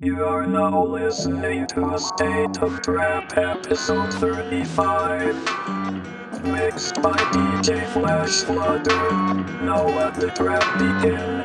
You are now listening to a State of Trap episode 35. Mixed by DJ Flash Floodder. Now let the trap begin.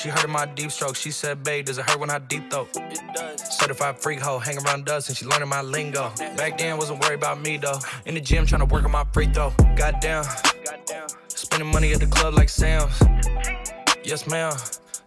She heard of my deep stroke. She said, babe, does it hurt when I deep throat? It does. Certified freak hoe, hang around us and she learning my lingo. Back then, wasn't worried about me though. In the gym, trying to work on my free throw. Goddamn. Spending money at the club like Sam's. Yes, ma'am.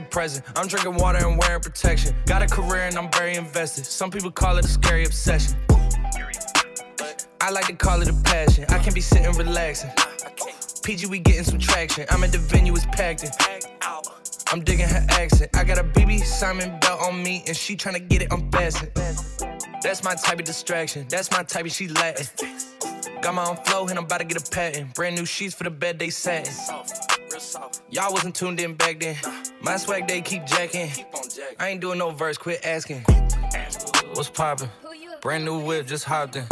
the present. I'm drinking water and wearing protection. Got a career and I'm very invested. Some people call it a scary obsession. I like to call it a passion. I can be sitting relaxing. PG, we getting some traction. I'm at the venue, it's packed in. I'm digging her accent. I got a BB Simon belt on me, and she tryna get it unfastened. That's my type of distraction. That's my type of she Latin. Got my own flow, and I'm about to get a patent. Brand new sheets for the bed, they satin. Y'all wasn't tuned in back then. My swag, they keep jacking. I ain't doing no verse, quit asking. What's poppin'? Brand new whip, just hopped in.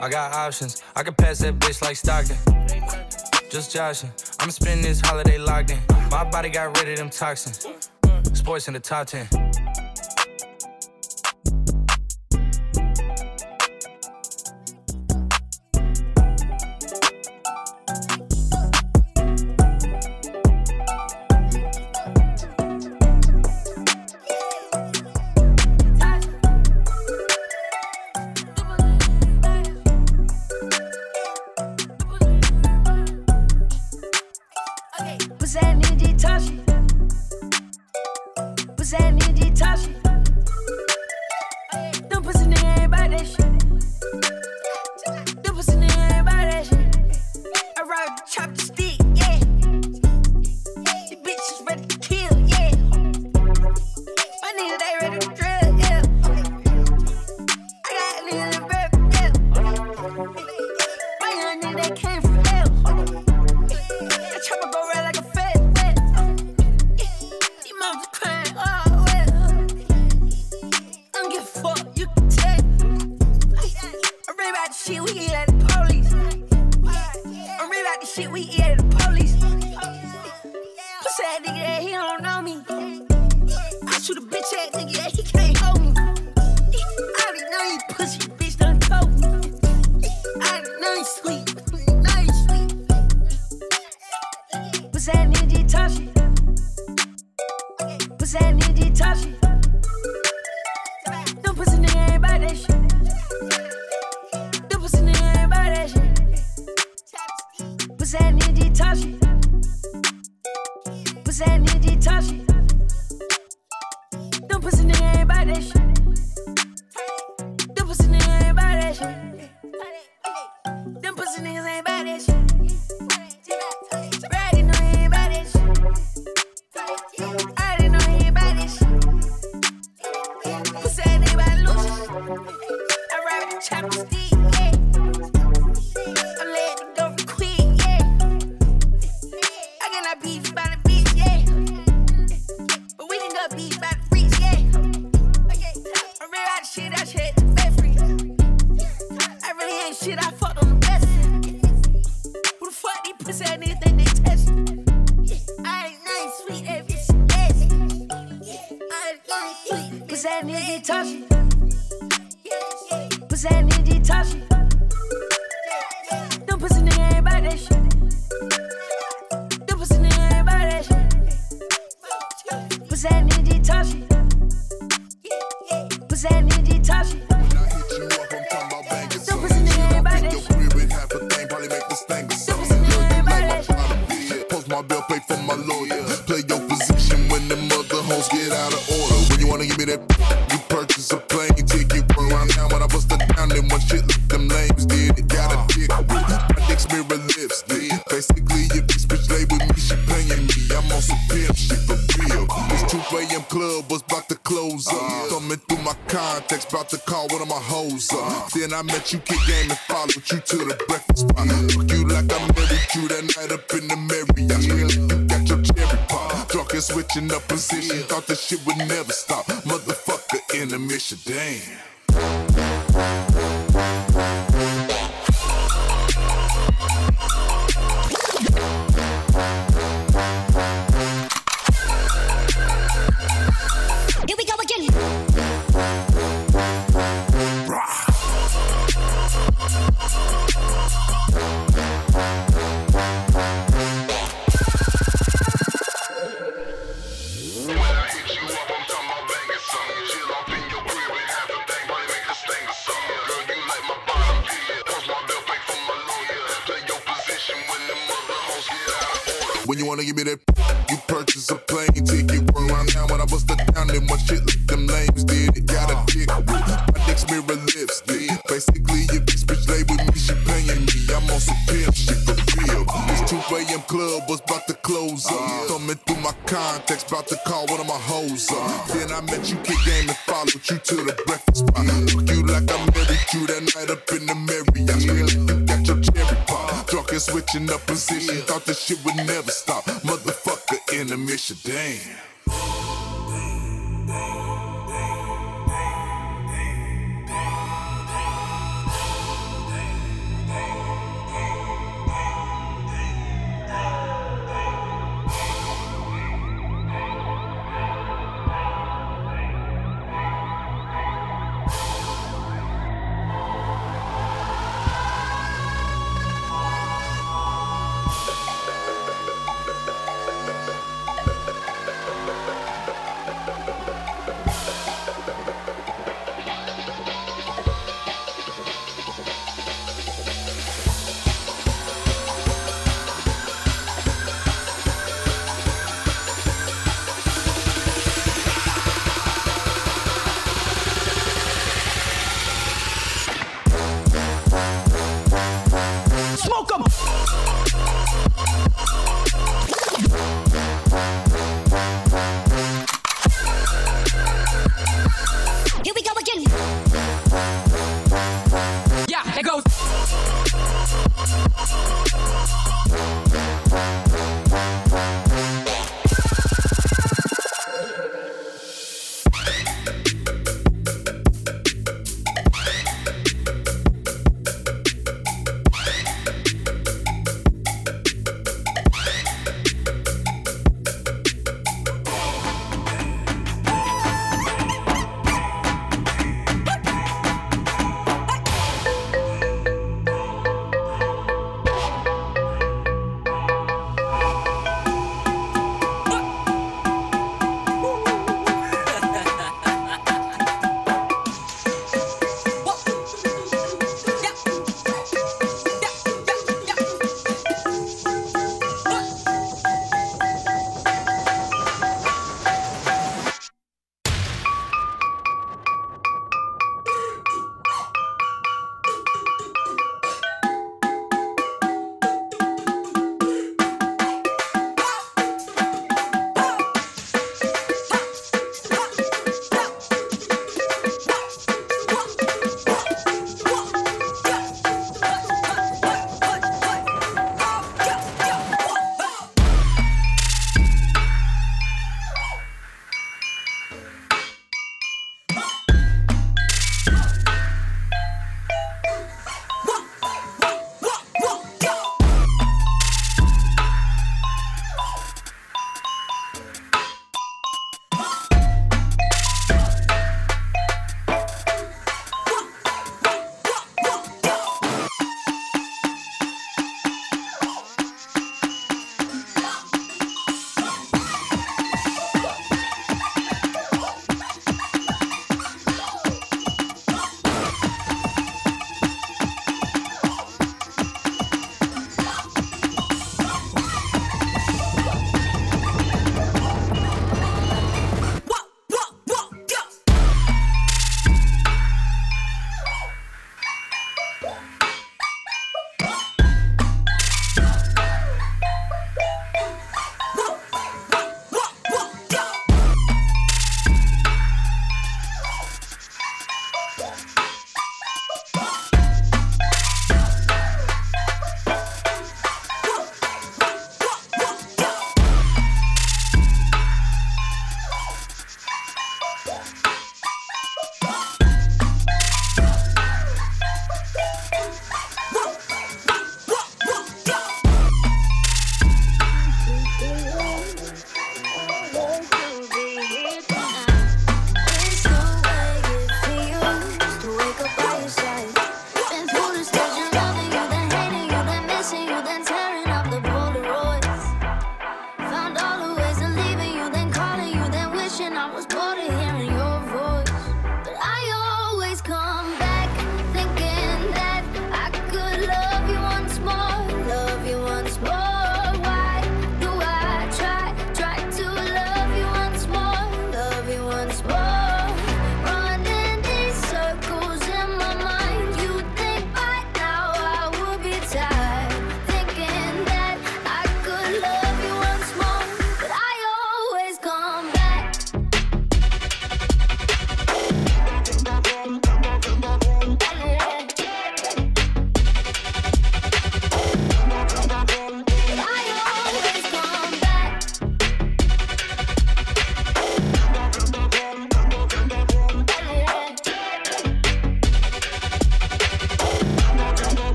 I got options. I can pass that bitch like Stockton. Just joshing. I'm spending this holiday locked in. My body got rid of them toxins. Sports in the top 10. he better I met you, kick game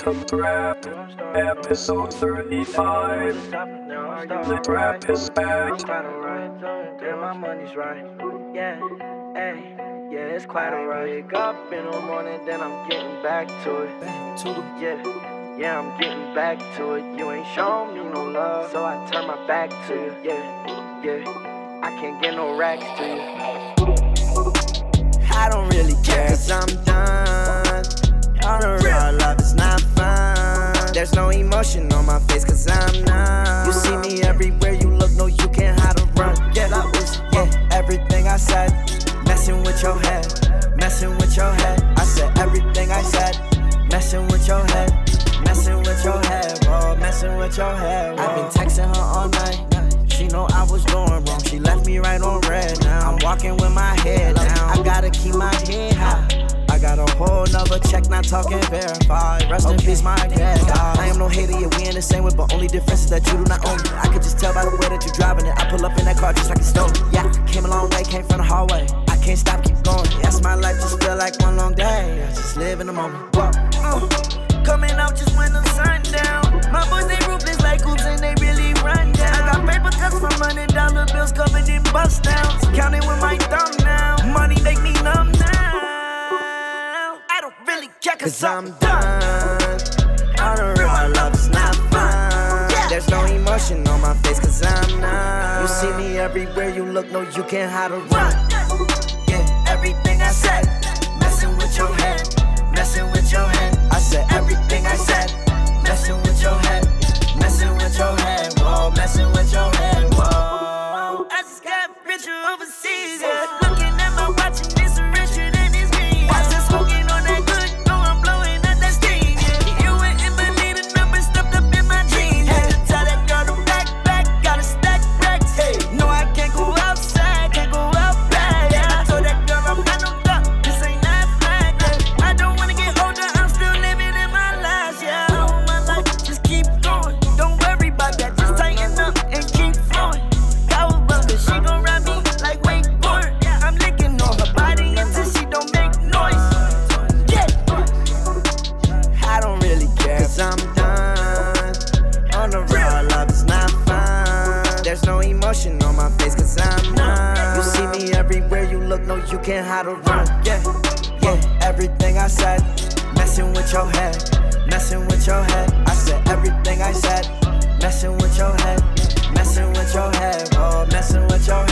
State of Trap, episode 35. The trap is back. Damn, my money's right. Yeah, hey, yeah, it's quite alright. Wake up in the morning, then I'm getting back to it. Back to it. Yeah, yeah, I'm getting back to it. You ain't shown me no love, so I turn my back to you. Yeah, yeah, I can't get no racks to you. I don't really care, cause I'm done. On the real love is not fun. There's no emotion on my face, cause I'm not. You see me everywhere you look, no, you can't hide or run. Yeah, that was, yeah, everything I said. Messing with your head, messing with your head. I said everything I said. Messing with your head, messing with your head. Messing with your head. I've been texting her all night. She know I was doing wrong. She left me right on red now. I'm walking with my head down. I gotta keep my head high. Got a whole nother check, not talking verified. Rest in peace, my dad. I am no hater, yeah, we in the same way, but only difference is that you do not own me. I could just tell by the way that you're driving it. I pull up in that car just like it's stolen. Yeah, came a long way, came from the hallway. I can't stop, keep going. Yes, my life just feel like one long day. I just live in the moment. Whoa. Uh, coming out just when the sun down. My boys, they ruthless like hoops and they really run down. I got paper cuts from hundred dollar bills covered in bust downs. Counting with my thumb now. Money make me numb. I don't really care cause, I'm done. All the real love is not fun. There's no emotion on my face cause I'm not. You see me everywhere you look, no, you can't hide or run. Yeah, everything I said, messing with your head, messing with your head. I said everything I said, messing with your head, messing with your head, can't hide or run. Yeah, yeah, everything I said, messing with your head, messing with your head. I said everything I said, messing with your head, messing with your head, whoa, messing with your head,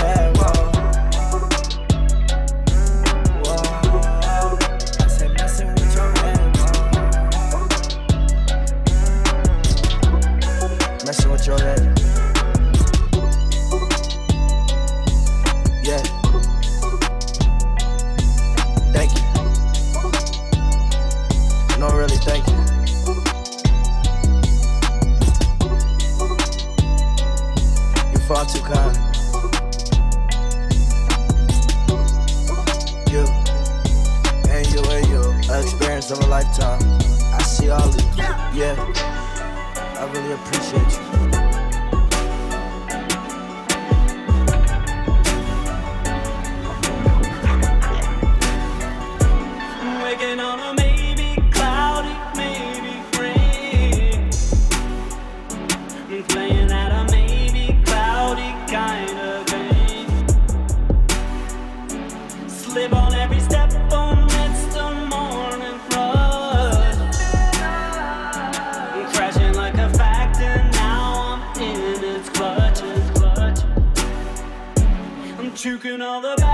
of a lifetime. I see all of you. Yeah. I really appreciate you. I'm choking all the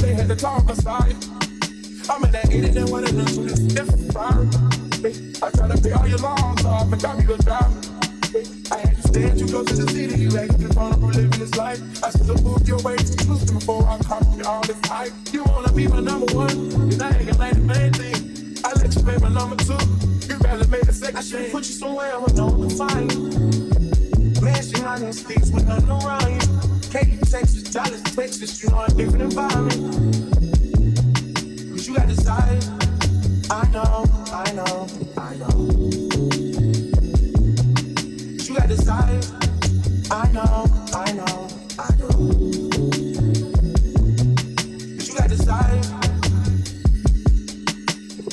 on my knees every day, had to talk beside. I'm in that idiot that wanted to do this different fire. I try to pay all your loans off and got me to drive. I had to stand you go to the city, you acting vulnerable, living this life. I should have moved your way to Houston before I copied all this hype. You wanna be my number one, and I ain't like the main thing. I let you pay my number two. You rather made a second I should put you somewhere with no one can find you. Mansion out in sticks with nothing around you. Katy, Texas, Dallas, Texas, you know a different environment. Cause you got desires. I know, I know, I know. But You got desire. I know, I know, I know. But You got desire.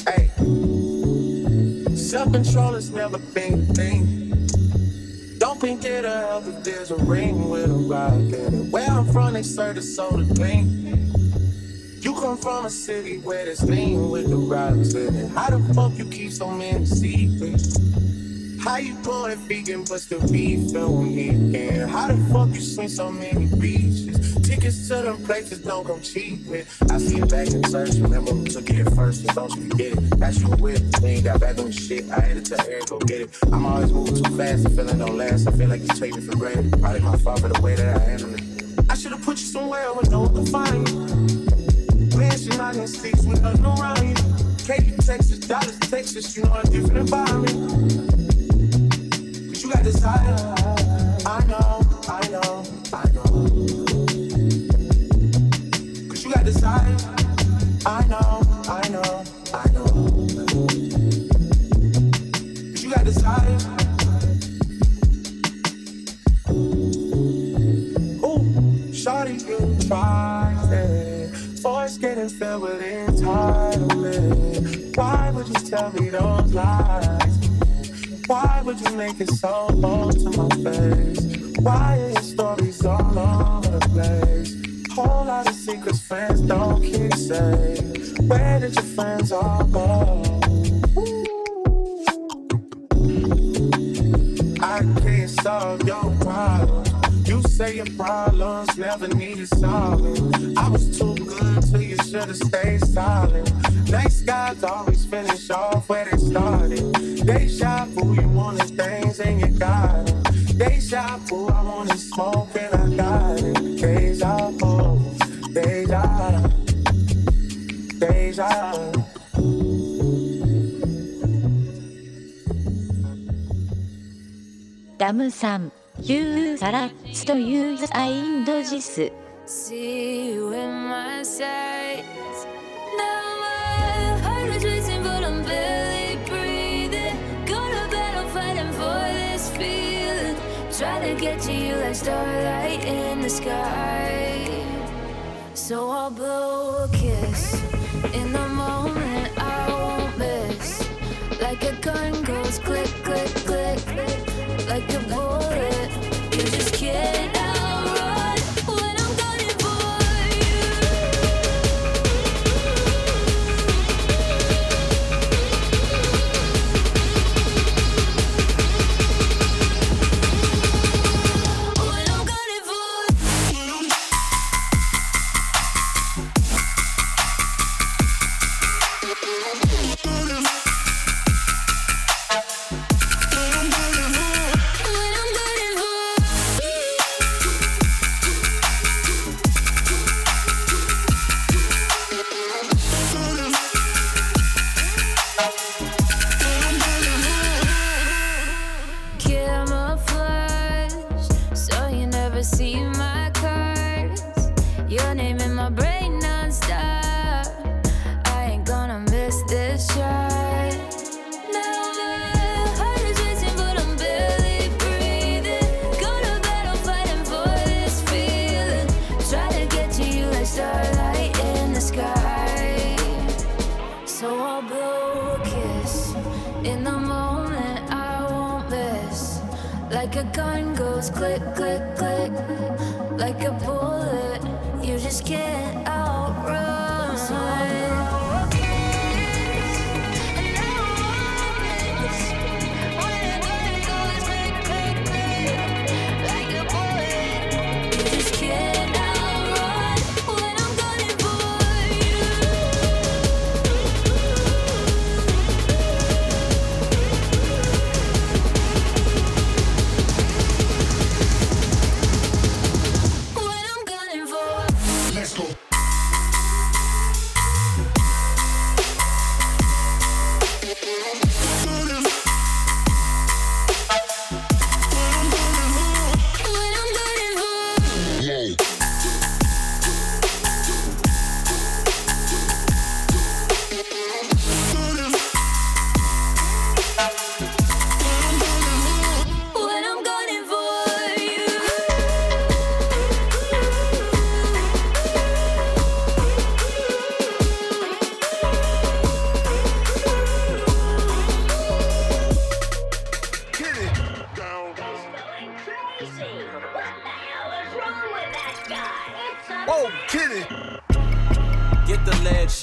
Hey, self control has never been a thing. Don't think it'll help if there's a ring with a rock in it. Where I'm from, they serve the soda clean. You come from a city where there's lean with the rocks in it. How the fuck you keep so many secrets? How you going vegan but still beef on weekend? How the fuck you swing so many beaches? Tickets to them places don't come cheap. I see it back in search, remember who took it first, so don't you forget it. That's you whip, we ain't got back on shit. I had to tell Eric, go get it. I'm always moving too fast, the feeling don't last. I feel like you take me for granted. Probably my fault for the way that I handle it. I should've put you somewhere where no one can find you. Mansion out in six with nothing around you. Katy, Texas, Dallas, Texas, you know a different environment. But you got desire. Getting filled with entitlement. Why would you tell me those lies? Why would you make it so bold to my face? Why are your stories all over the place? Whole lot of secrets friends don't keep safe. Where did your friends all go? I can't solve your problems. You say your problems never needed solving. I was too good till you should've stayed silent. Nice guys always finish off where they started. Deja vu, you wanted things and you got it. Deja vu, I wanted smoke and I got it. Deja vu, deja, deja. Dam さん。ユーサラスとユーザインドジス See you in my sights. Now my heart is racing, but I'm barely breathing. Gonna battle, fighting for this feeling. Try to get to you like starlight in the sky. So I'll blow a kiss in the moment I won't miss. Like a gun goes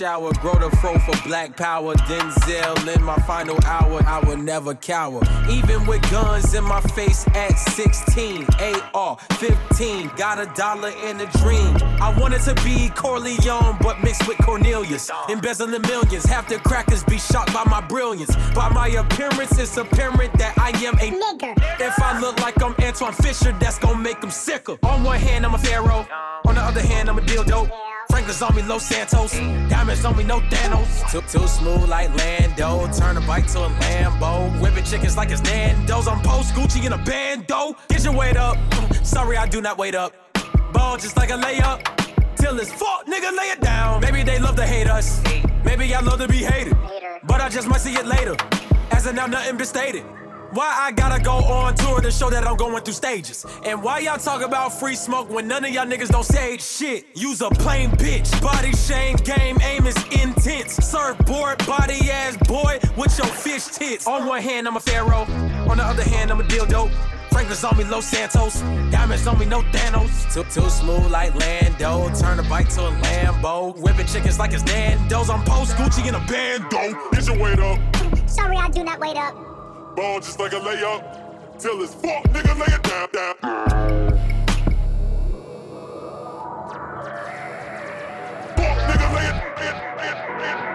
shower, grow the fro for black power. Denzel in my final hour, I will never cower. Even with guns in my face at 16, AR 15, got a dollar in a dream. I wanted to be Corleone, but mixed with Cornelius. Embezzling millions, half the crackers be shocked by my brilliance. By my appearance, it's apparent that I am a nigger. If I look like I'm Antwone Fisher, that's gonna make them sicker. On one hand, I'm a pharaoh. On the other hand, I'm a deal dildo. Franklin's on me, Los Santos. Diamonds on me, no Thanos. Too, too smooth like Lando. Turn a bike to a Lambo. Whipping chickens like it's Nando's. I'm post Gucci in a bando. Get your weight up. Sorry, I do not wait up. Ball just like a layup. Till it's fault, nigga, lay it down. Maybe they love to hate us. Maybe I love to be hated. But I just might see it later. As of now, nothing been stated. Why I gotta go on tour to show that I'm going through stages? And why y'all talk about free smoke when none of y'all niggas don't say shit? Use a plain bitch, body shame, game aim is intense. Surfboard, body ass boy with your fish tits. On one hand, I'm a pharaoh. On the other hand, I'm a dildo. Franklin's on me, Los Santos. Diamonds on me, no Thanos. Too, too smooth like Lando. Turn a bike to a Lambo. Whipping chickens like it's Nando's. I'm post Gucci in a bando. Get your weight up. Sorry, I do not wait up. Ball just like a layup. Till it's fuck, nigga, lay it down, down. Fuck, nigga, lay it, lay it, lay it, lay it,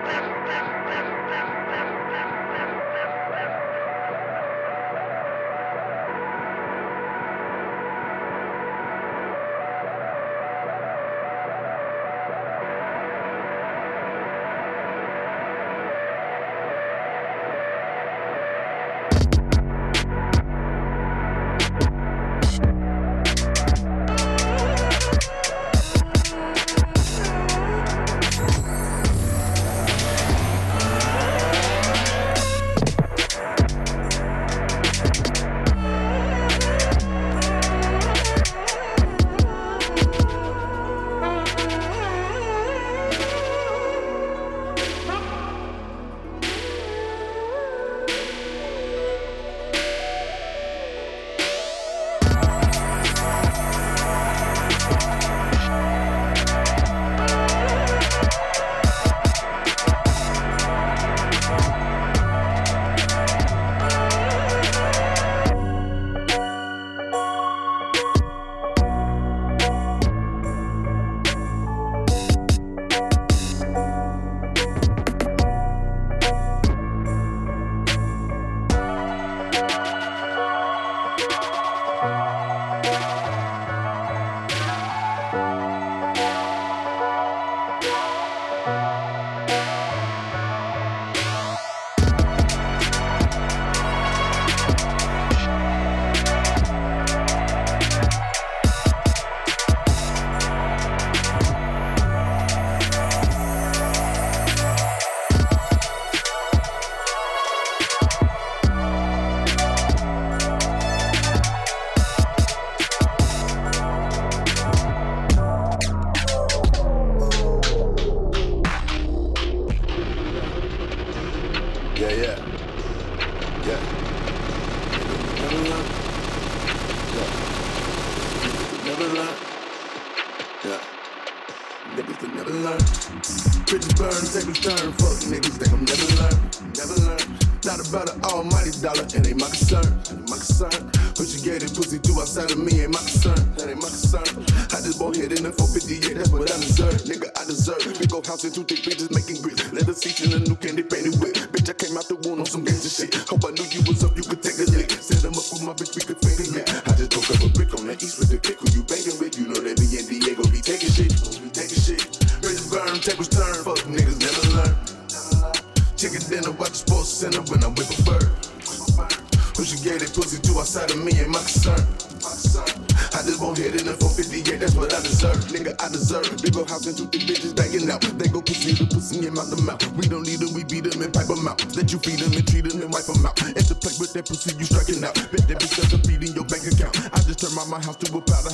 Bitch, I came out the wound on some games shit. Hope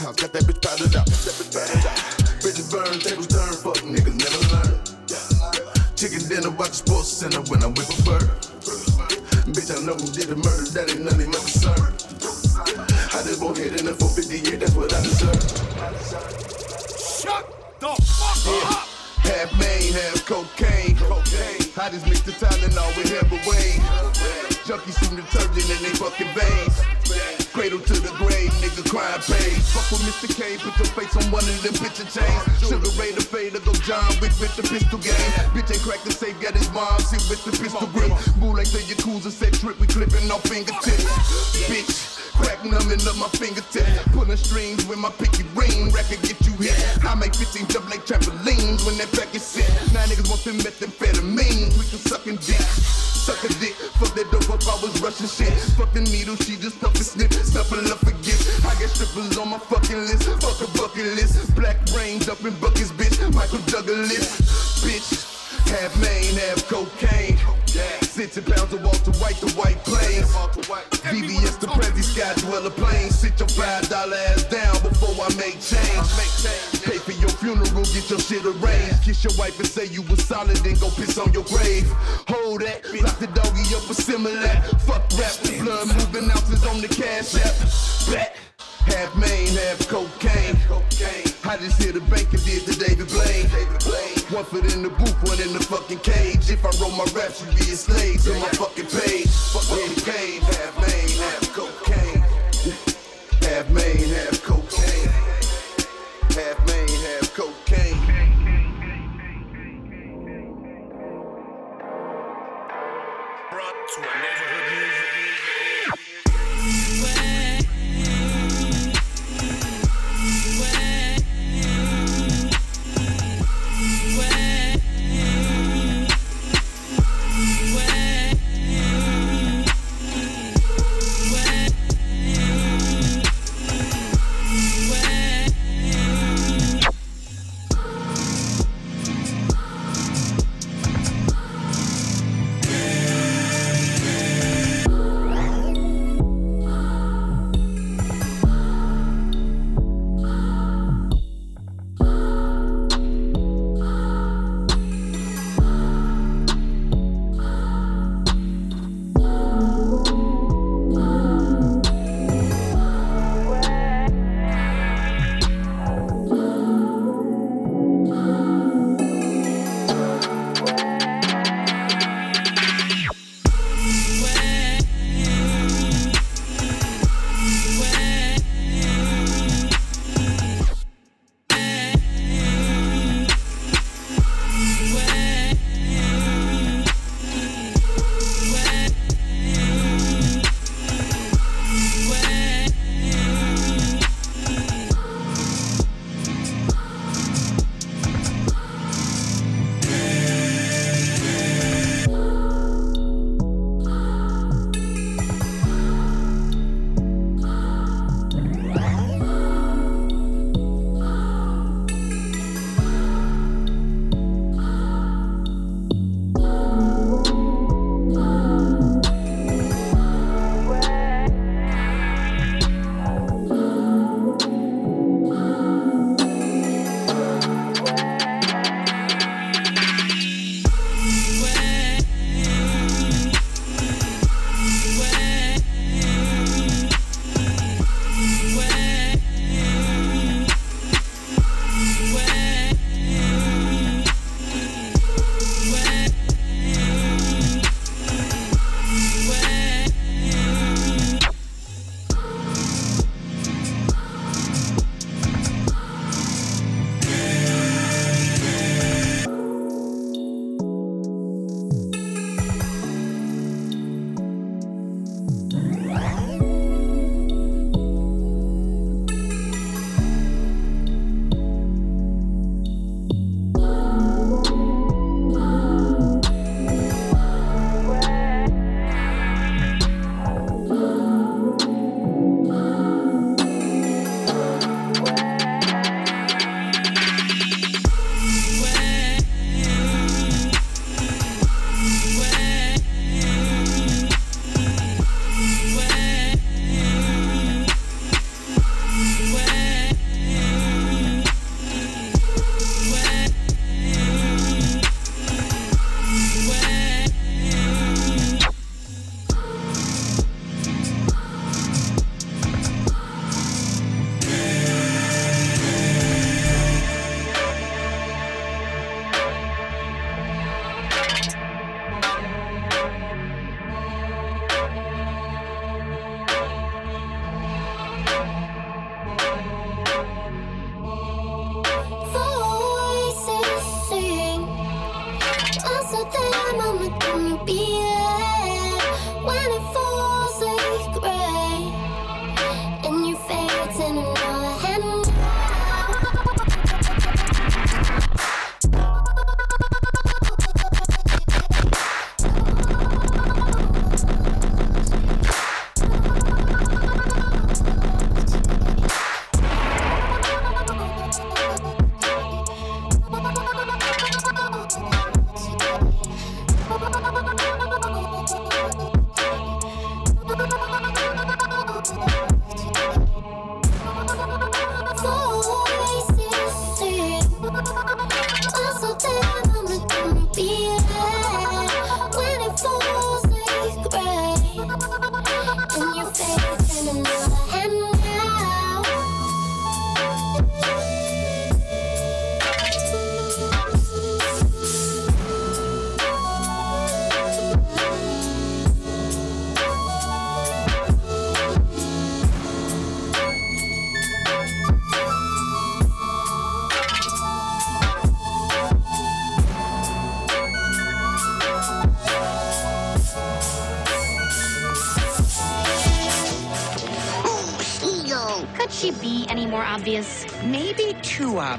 Got that bitch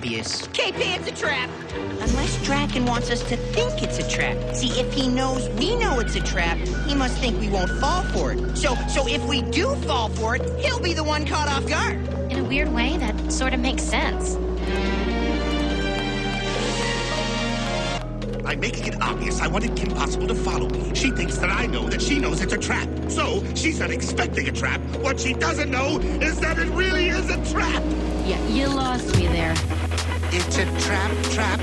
obvious. KP, it's a trap. Unless Drakken wants us to think it's a trap. See, if he knows we know it's a trap, he must think we won't fall for it. So, so if we do fall for it, he'll be the one caught off guard. In a weird way, that sort of makes sense. I'm making it obvious I wanted Kim Possible to follow me. She thinks that I know that she knows it's a trap. So she's not expecting a trap. What she doesn't know is that it really is a trap. Yeah, you lost me there. It's a trap trap.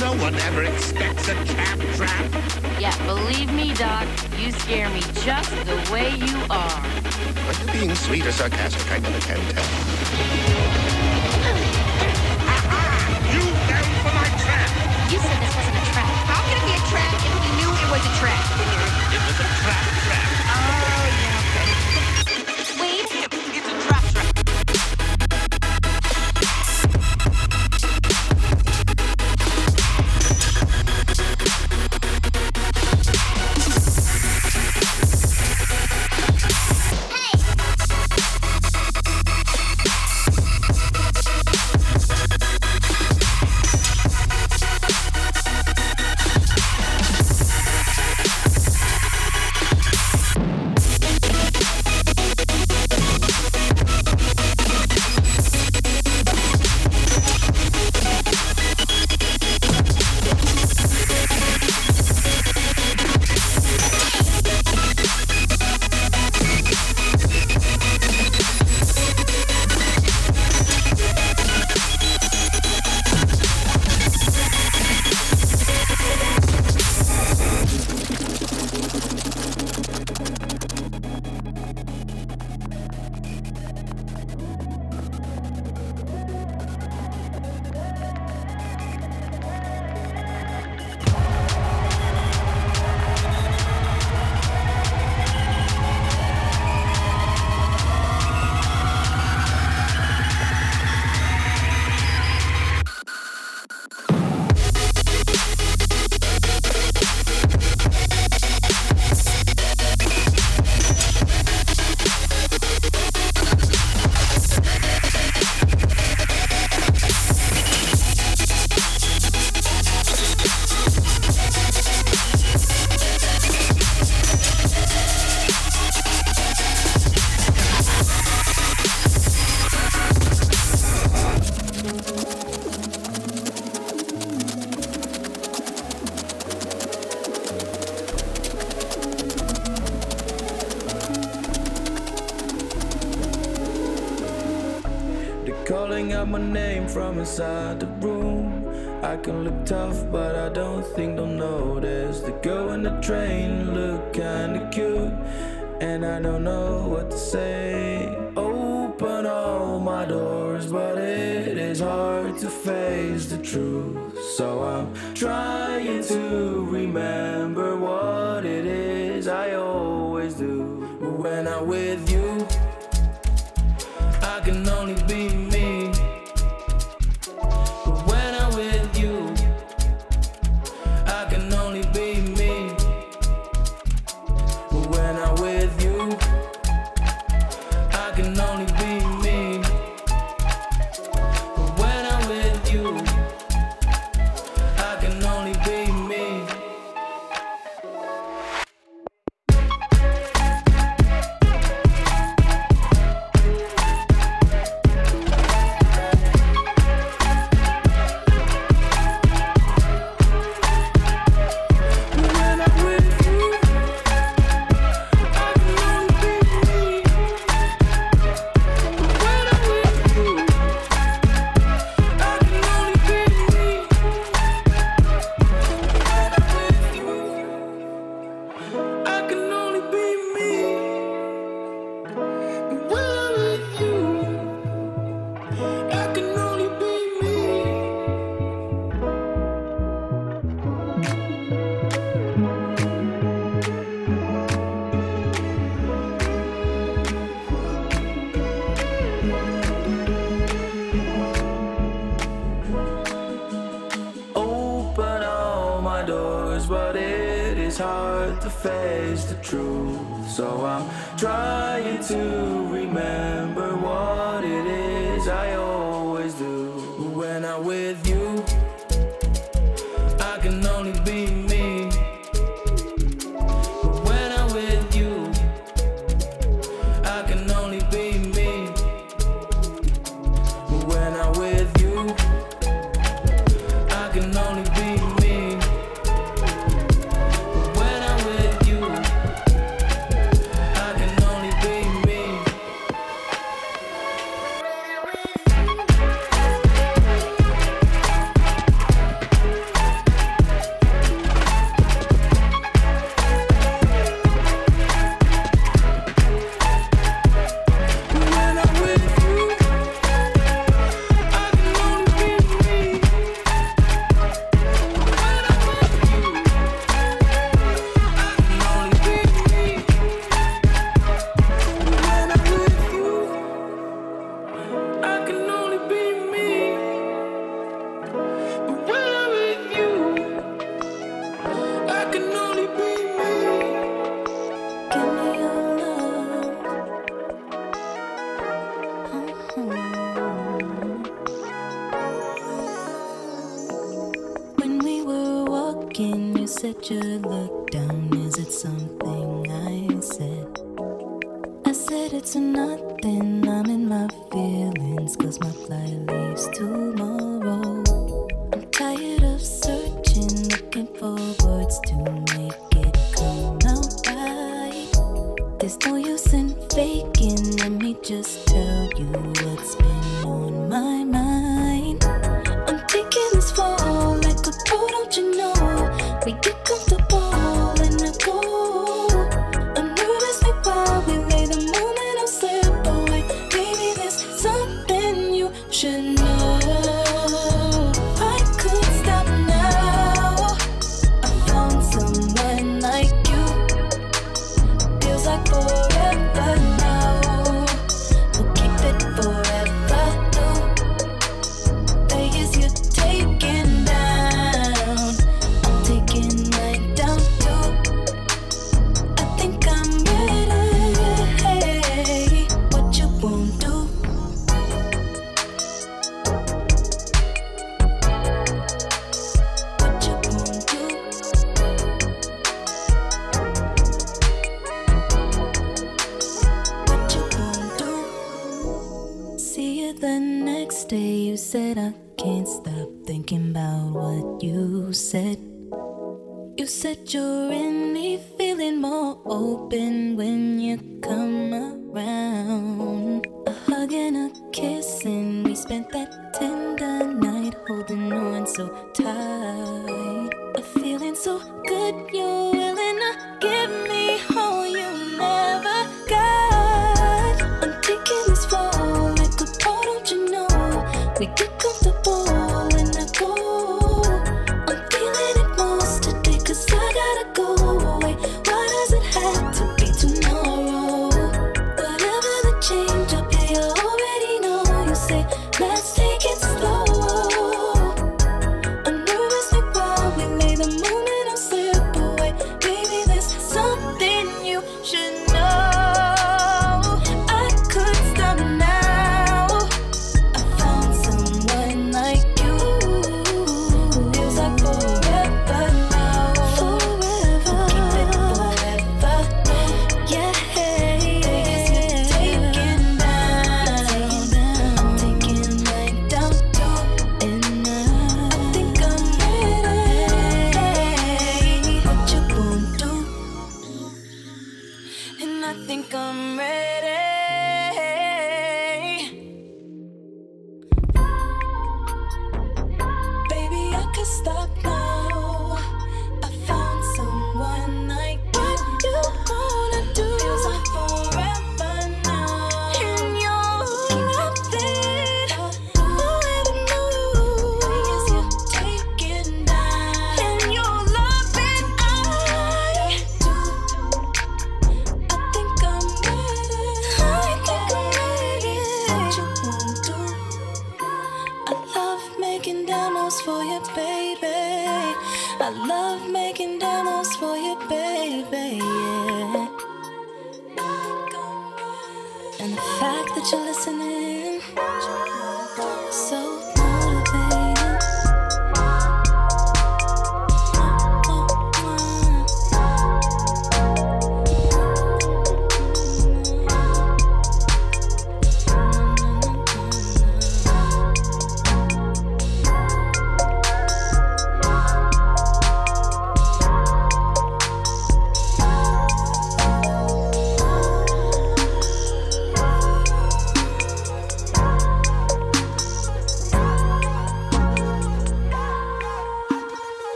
No one ever expects a trap trap. Yeah, believe me, Doc, you scare me just the way you are. Are you being sweet or sarcastic? I never can tell.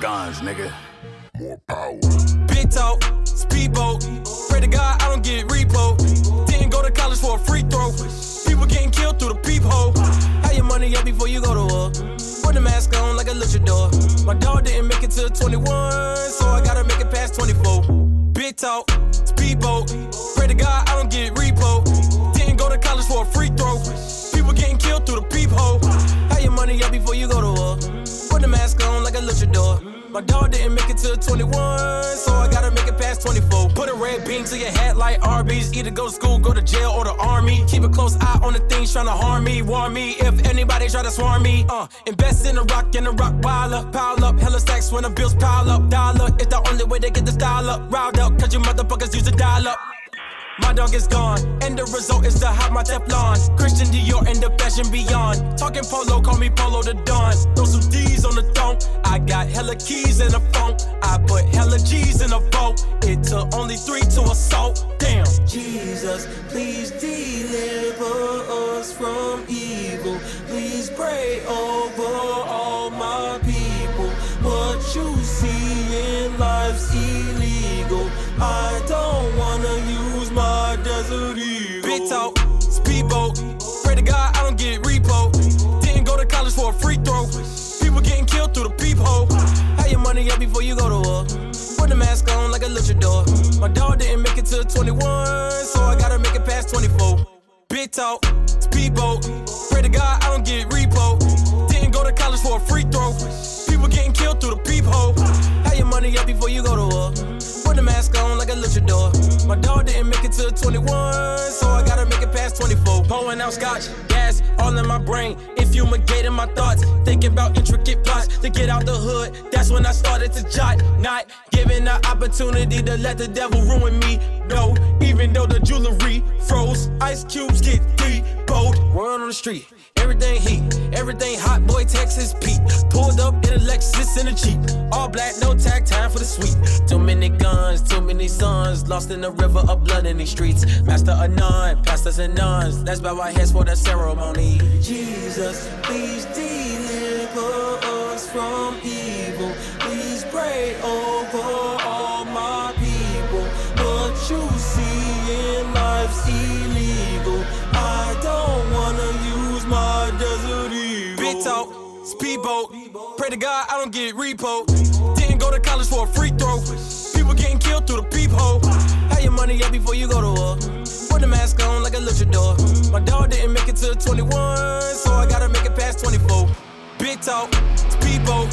Guns, nigga. More power. Big talk, speedboat. Pray to God I don't get repo. Didn't go to college for a free throw. People getting killed through the peephole. Have your money up before you go to war? Put the mask on like a luchador. My dog didn't make it till 21, so I gotta make it past 24. Big talk, speedboat. Pray to God I My dog didn't make it to 21, so I gotta make it past 24. Put a red beam to your head like Arby's. Either go to school, go to jail, or the army. Keep a close eye on the things trying to harm me. Warn me if anybody try to swarm me. Uh, invest in a rock and a rock pile up, Pile up, hella stacks when the bills pile up. Dollar, it's the only way they get the style up. Riled up, cause you motherfuckers use a dial up. My dog is gone, and the result is to have my Teflon. Christian Dior and the fashion beyond. Talking polo, call me Polo the Don. Throw some D's on the thump. I got hella keys in a phone. I put hella G's in a boat. It took only three to assault. Damn. Jesus, please deliver us from evil. Please pray over all my people. What you see in life's illegal. I don't talk. Speedboat. Pray to God I don't get repo. Didn't go to college for a free throw. People getting killed through the peephole. Have your money up before you go to war. Put the mask on like a luchador. My dog didn't make it to 21, so I gotta make it past 24. Big talk, speedboat. Pray to God I don't get repo. Didn't go to college for a free throw. People getting killed through the peephole. Have your money up before you go to war. Put the mask on like a luchador. My dog didn't make it to 21, so I gotta make it past 24. Pouring out scotch, gas, all in my brain. Infumigating my thoughts, thinking about intricate plots to get out the hood. That's when I started to jot. Not giving the opportunity to let the devil ruin me. No, even though the jewelry froze, ice cubes get deep, bold. Word on the street. Everything heat, everything hot, boy, Texas Pete. Pulled up in a Lexus in a Jeep. All black, no tag, time for the sweet. Too many guns, too many sons. Lost in the river of blood in these streets. Master of none, pastors and nuns. Let's bow our heads for the ceremony. Jesus, please deliver us from evil. Please pray over all my people. What you see in life's illegal. Speedboat. Pray to God I don't get repo. Didn't go to college for a free throw. People getting killed through the peephole. Have your money up before you go to war. Put the mask on like a luchador. My dog didn't make it to 21, so I gotta make it past 24. Big talk, speedboat.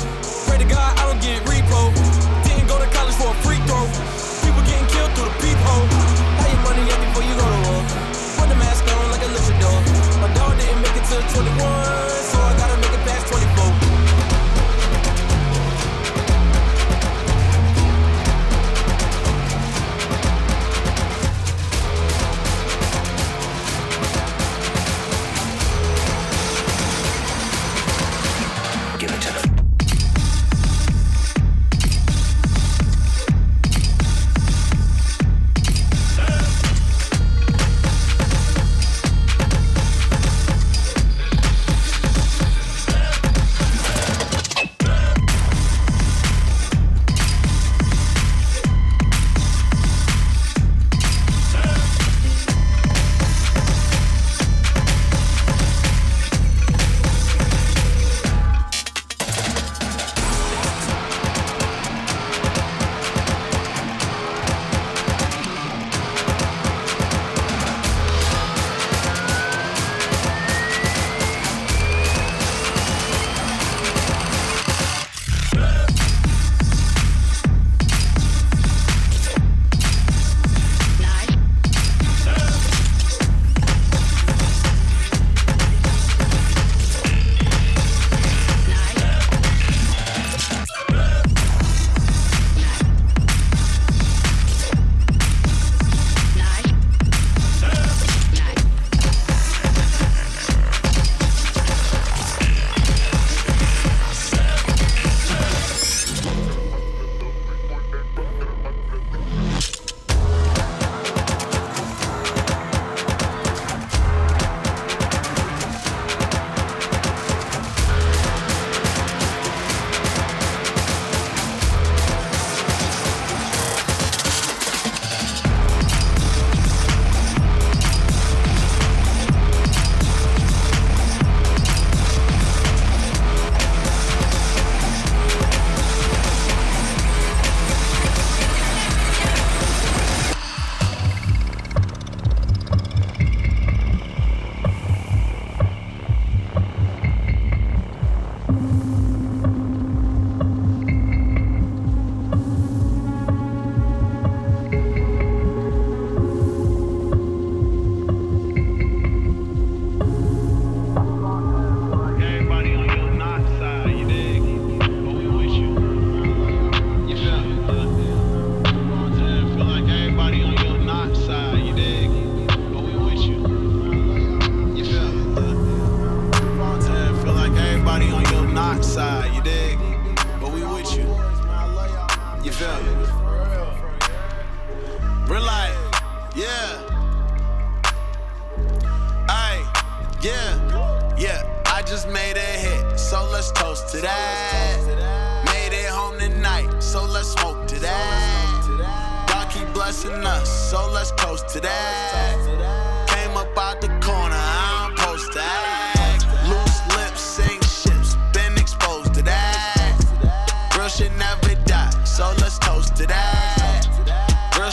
Pray to God I don't get repo.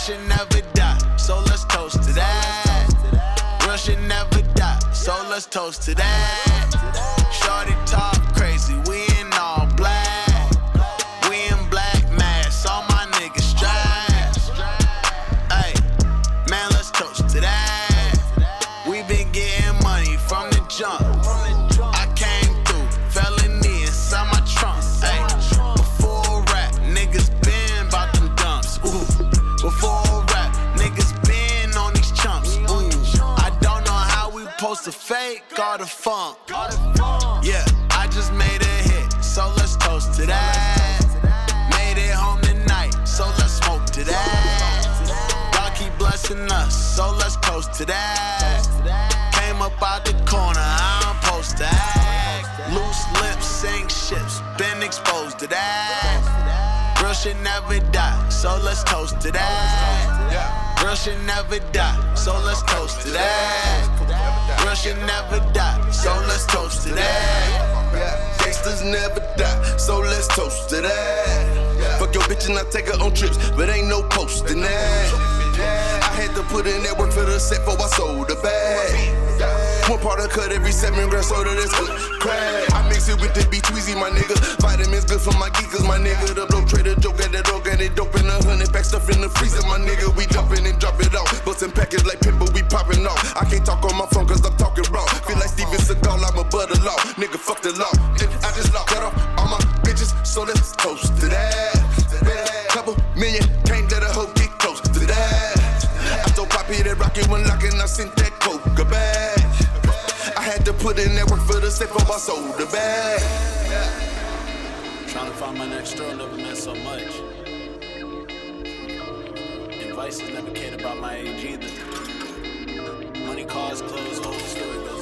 Shit never die, so let's toast to that. Real shit never die, so let's toast to that. Should never die, so let's toast to that. Girl should never die, so let's toast to that. Girl should never die, so let's toast to that. Gangsters never die, so let's toast to that. Fuck your bitch and I take her on trips, but ain't no posting that. I had to put in that work for the set before I sold the bag. One part of cut every seven grams soda, that's good crack. I mix it with the B Tweezy, my nigga. Vitamins good for my geekers, my nigga. The dope trader joke at that organic dope in a hundred pack stuff in the freezer, my nigga. We jumping and drop it off. Bustin' package like pimple, we popping off. I can't talk on my phone cause I'm talking raw. Feel like Steven Seagal, I'm a butter law. Nigga, fuck the law. I just locked off all my bitches, so let's toast to that. Couple million, can't let a hoe get close to that. I told Poppy that rocket when locking, I sent that coca back. Had to put in that work for the safe of my soul, to bag. Trying to find my next girl never meant so much. And Vices never cared about my age either. Money, cars, clothes, whole story goes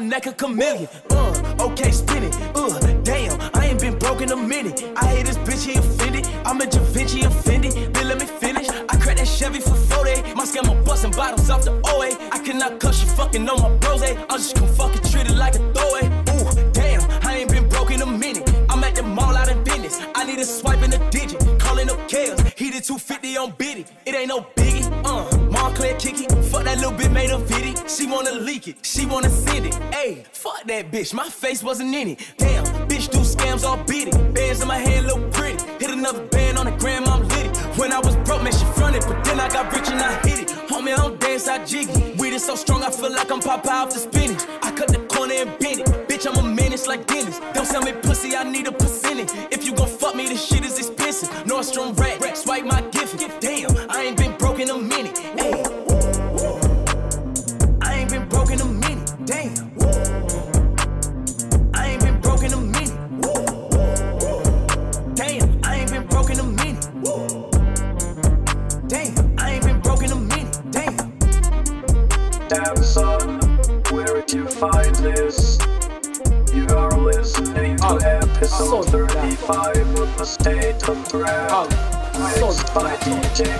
neck a chameleon. Weed is so strong, I feel like I'm popping off the spinach. I cut the corner and bend it. Bitch, I'm a menace like Dennis. Don't sell me pussy, I need a percentage. If you gon' fuck me, this shit is expensive. Nordstrom rack, swipe my find this. You are listening to ah, episode 35 of the State of ah, by DJ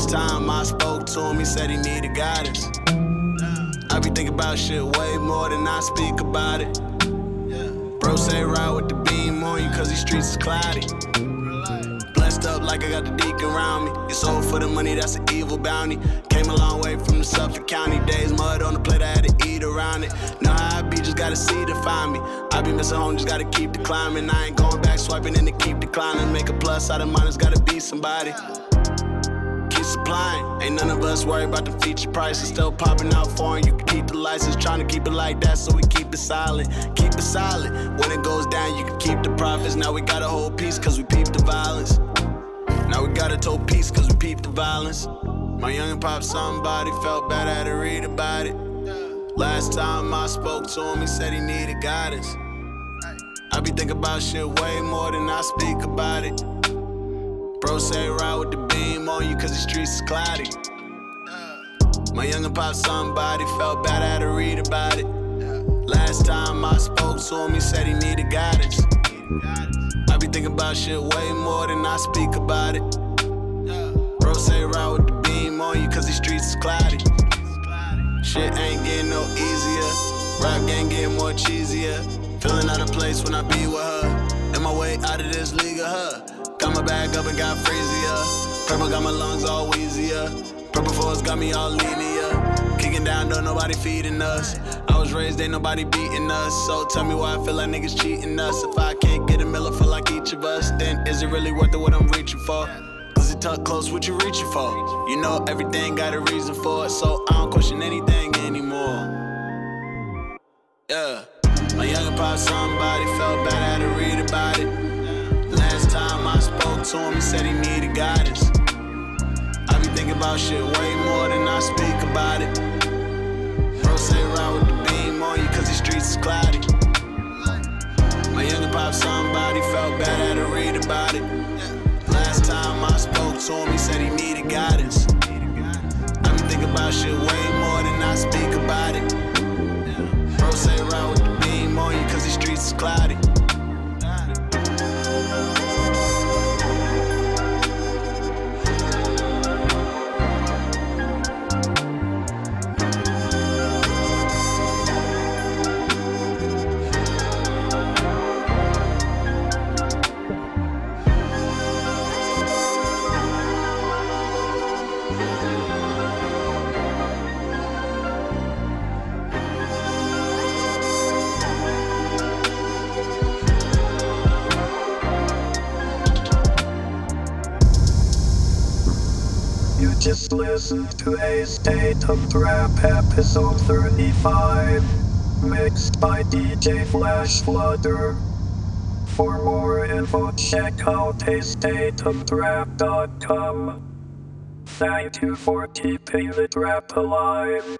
Last time I spoke to him, he said he needed guidance. I be thinking about shit way more than I speak about it. Bro say ride with the beam on you cause these streets is cloudy. Blessed up like I got the deacon around me. You sold for the money, that's an evil bounty. Came a long way from the Suffolk County days. Mud on the plate, I had to eat around it. Know how I be, just gotta see to find me. I be missing home, just gotta keep the climbing. I ain't going back, swiping in to keep declining. Make a plus out of minus, gotta be somebody. Ain't none of us worried about the feature prices. Still popping out foreign, you can keep the license. Trying to keep it like that, so we keep it silent. Keep it solid. When it goes down, you can keep the profits. Now we got a whole piece, cause we peep the violence. Now we got a total piece, cause we peep the violence. My young pop somebody felt bad, I had to read about it. Last time I spoke to him, he said he needed guidance. I be thinking about shit way more than I speak about it. Bro say ride with the beam on you cause the streets is cloudy. Uh. My youngin' pop somebody felt bad, I had to read about it. Last time I spoke to him, he said he needed guidance. I be thinking about shit way more than I speak about it. Uh. Bro say ride with the beam on you cause the streets is cloudy. Shit ain't getting no easier. Rap game getting more cheesier. Feeling out of place when I be with her. In my way out of this league of her. Got my bag up and got freezier. Purple got my lungs all wheezier. Purple force got me all linear. Kicking down, though nobody feeding us. I was raised, ain't nobody beating us. So tell me why I feel like niggas cheating us. If I can't get a miller for like each of us, then is it really worth it what I'm reaching for? Cause it tuck close what you reaching for. You know everything got a reason for it, so I don't question anything anymore. Yeah. My younger pop somebody felt bad, I had to read about it. Last time I spoke to him, he said he needed guidance. I be thinking about shit way more than I speak about it. Bro say ride with the beam on you cause these streets is cloudy. My younger pop somebody felt bad, had to read about it. Last time I spoke to him, he said he needed guidance. I be thinking about shit way more than I speak about it. Bro say ride with the beam on you cause these streets is cloudy. Just to a State of Trap episode 35, mixed by DJ Flash Flutter. For more info, check out astateoftrap.com. Thank you for keeping the trap alive.